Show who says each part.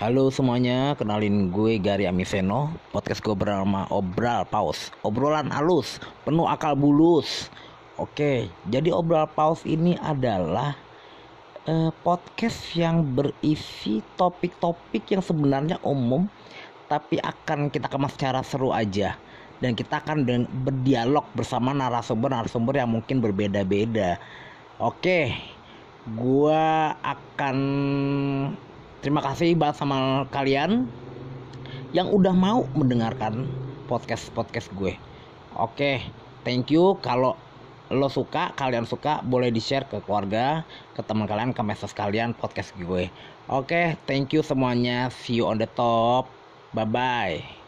Speaker 1: Halo semuanya, kenalin gue Gary Amiseno. Podcast gue bernama Obral Paus. Obrolan halus, penuh akal bulus. Oke, jadi Obral Paus ini adalah eh, podcast yang berisi topik-topik yang sebenarnya umum Tapi akan kita kemas secara seru aja. Dan kita akan berdialog bersama narasumber-narasumber yang mungkin berbeda-beda. Oke, gue Terima kasih banget sama kalian yang udah mau mendengarkan podcast podcast gue. Oke, thank you. Kalau lo suka, kalian suka, boleh di share ke keluarga, ke teman kalian, ke medsos kalian podcast gue. Oke, thank you semuanya. See you on the top. Bye bye.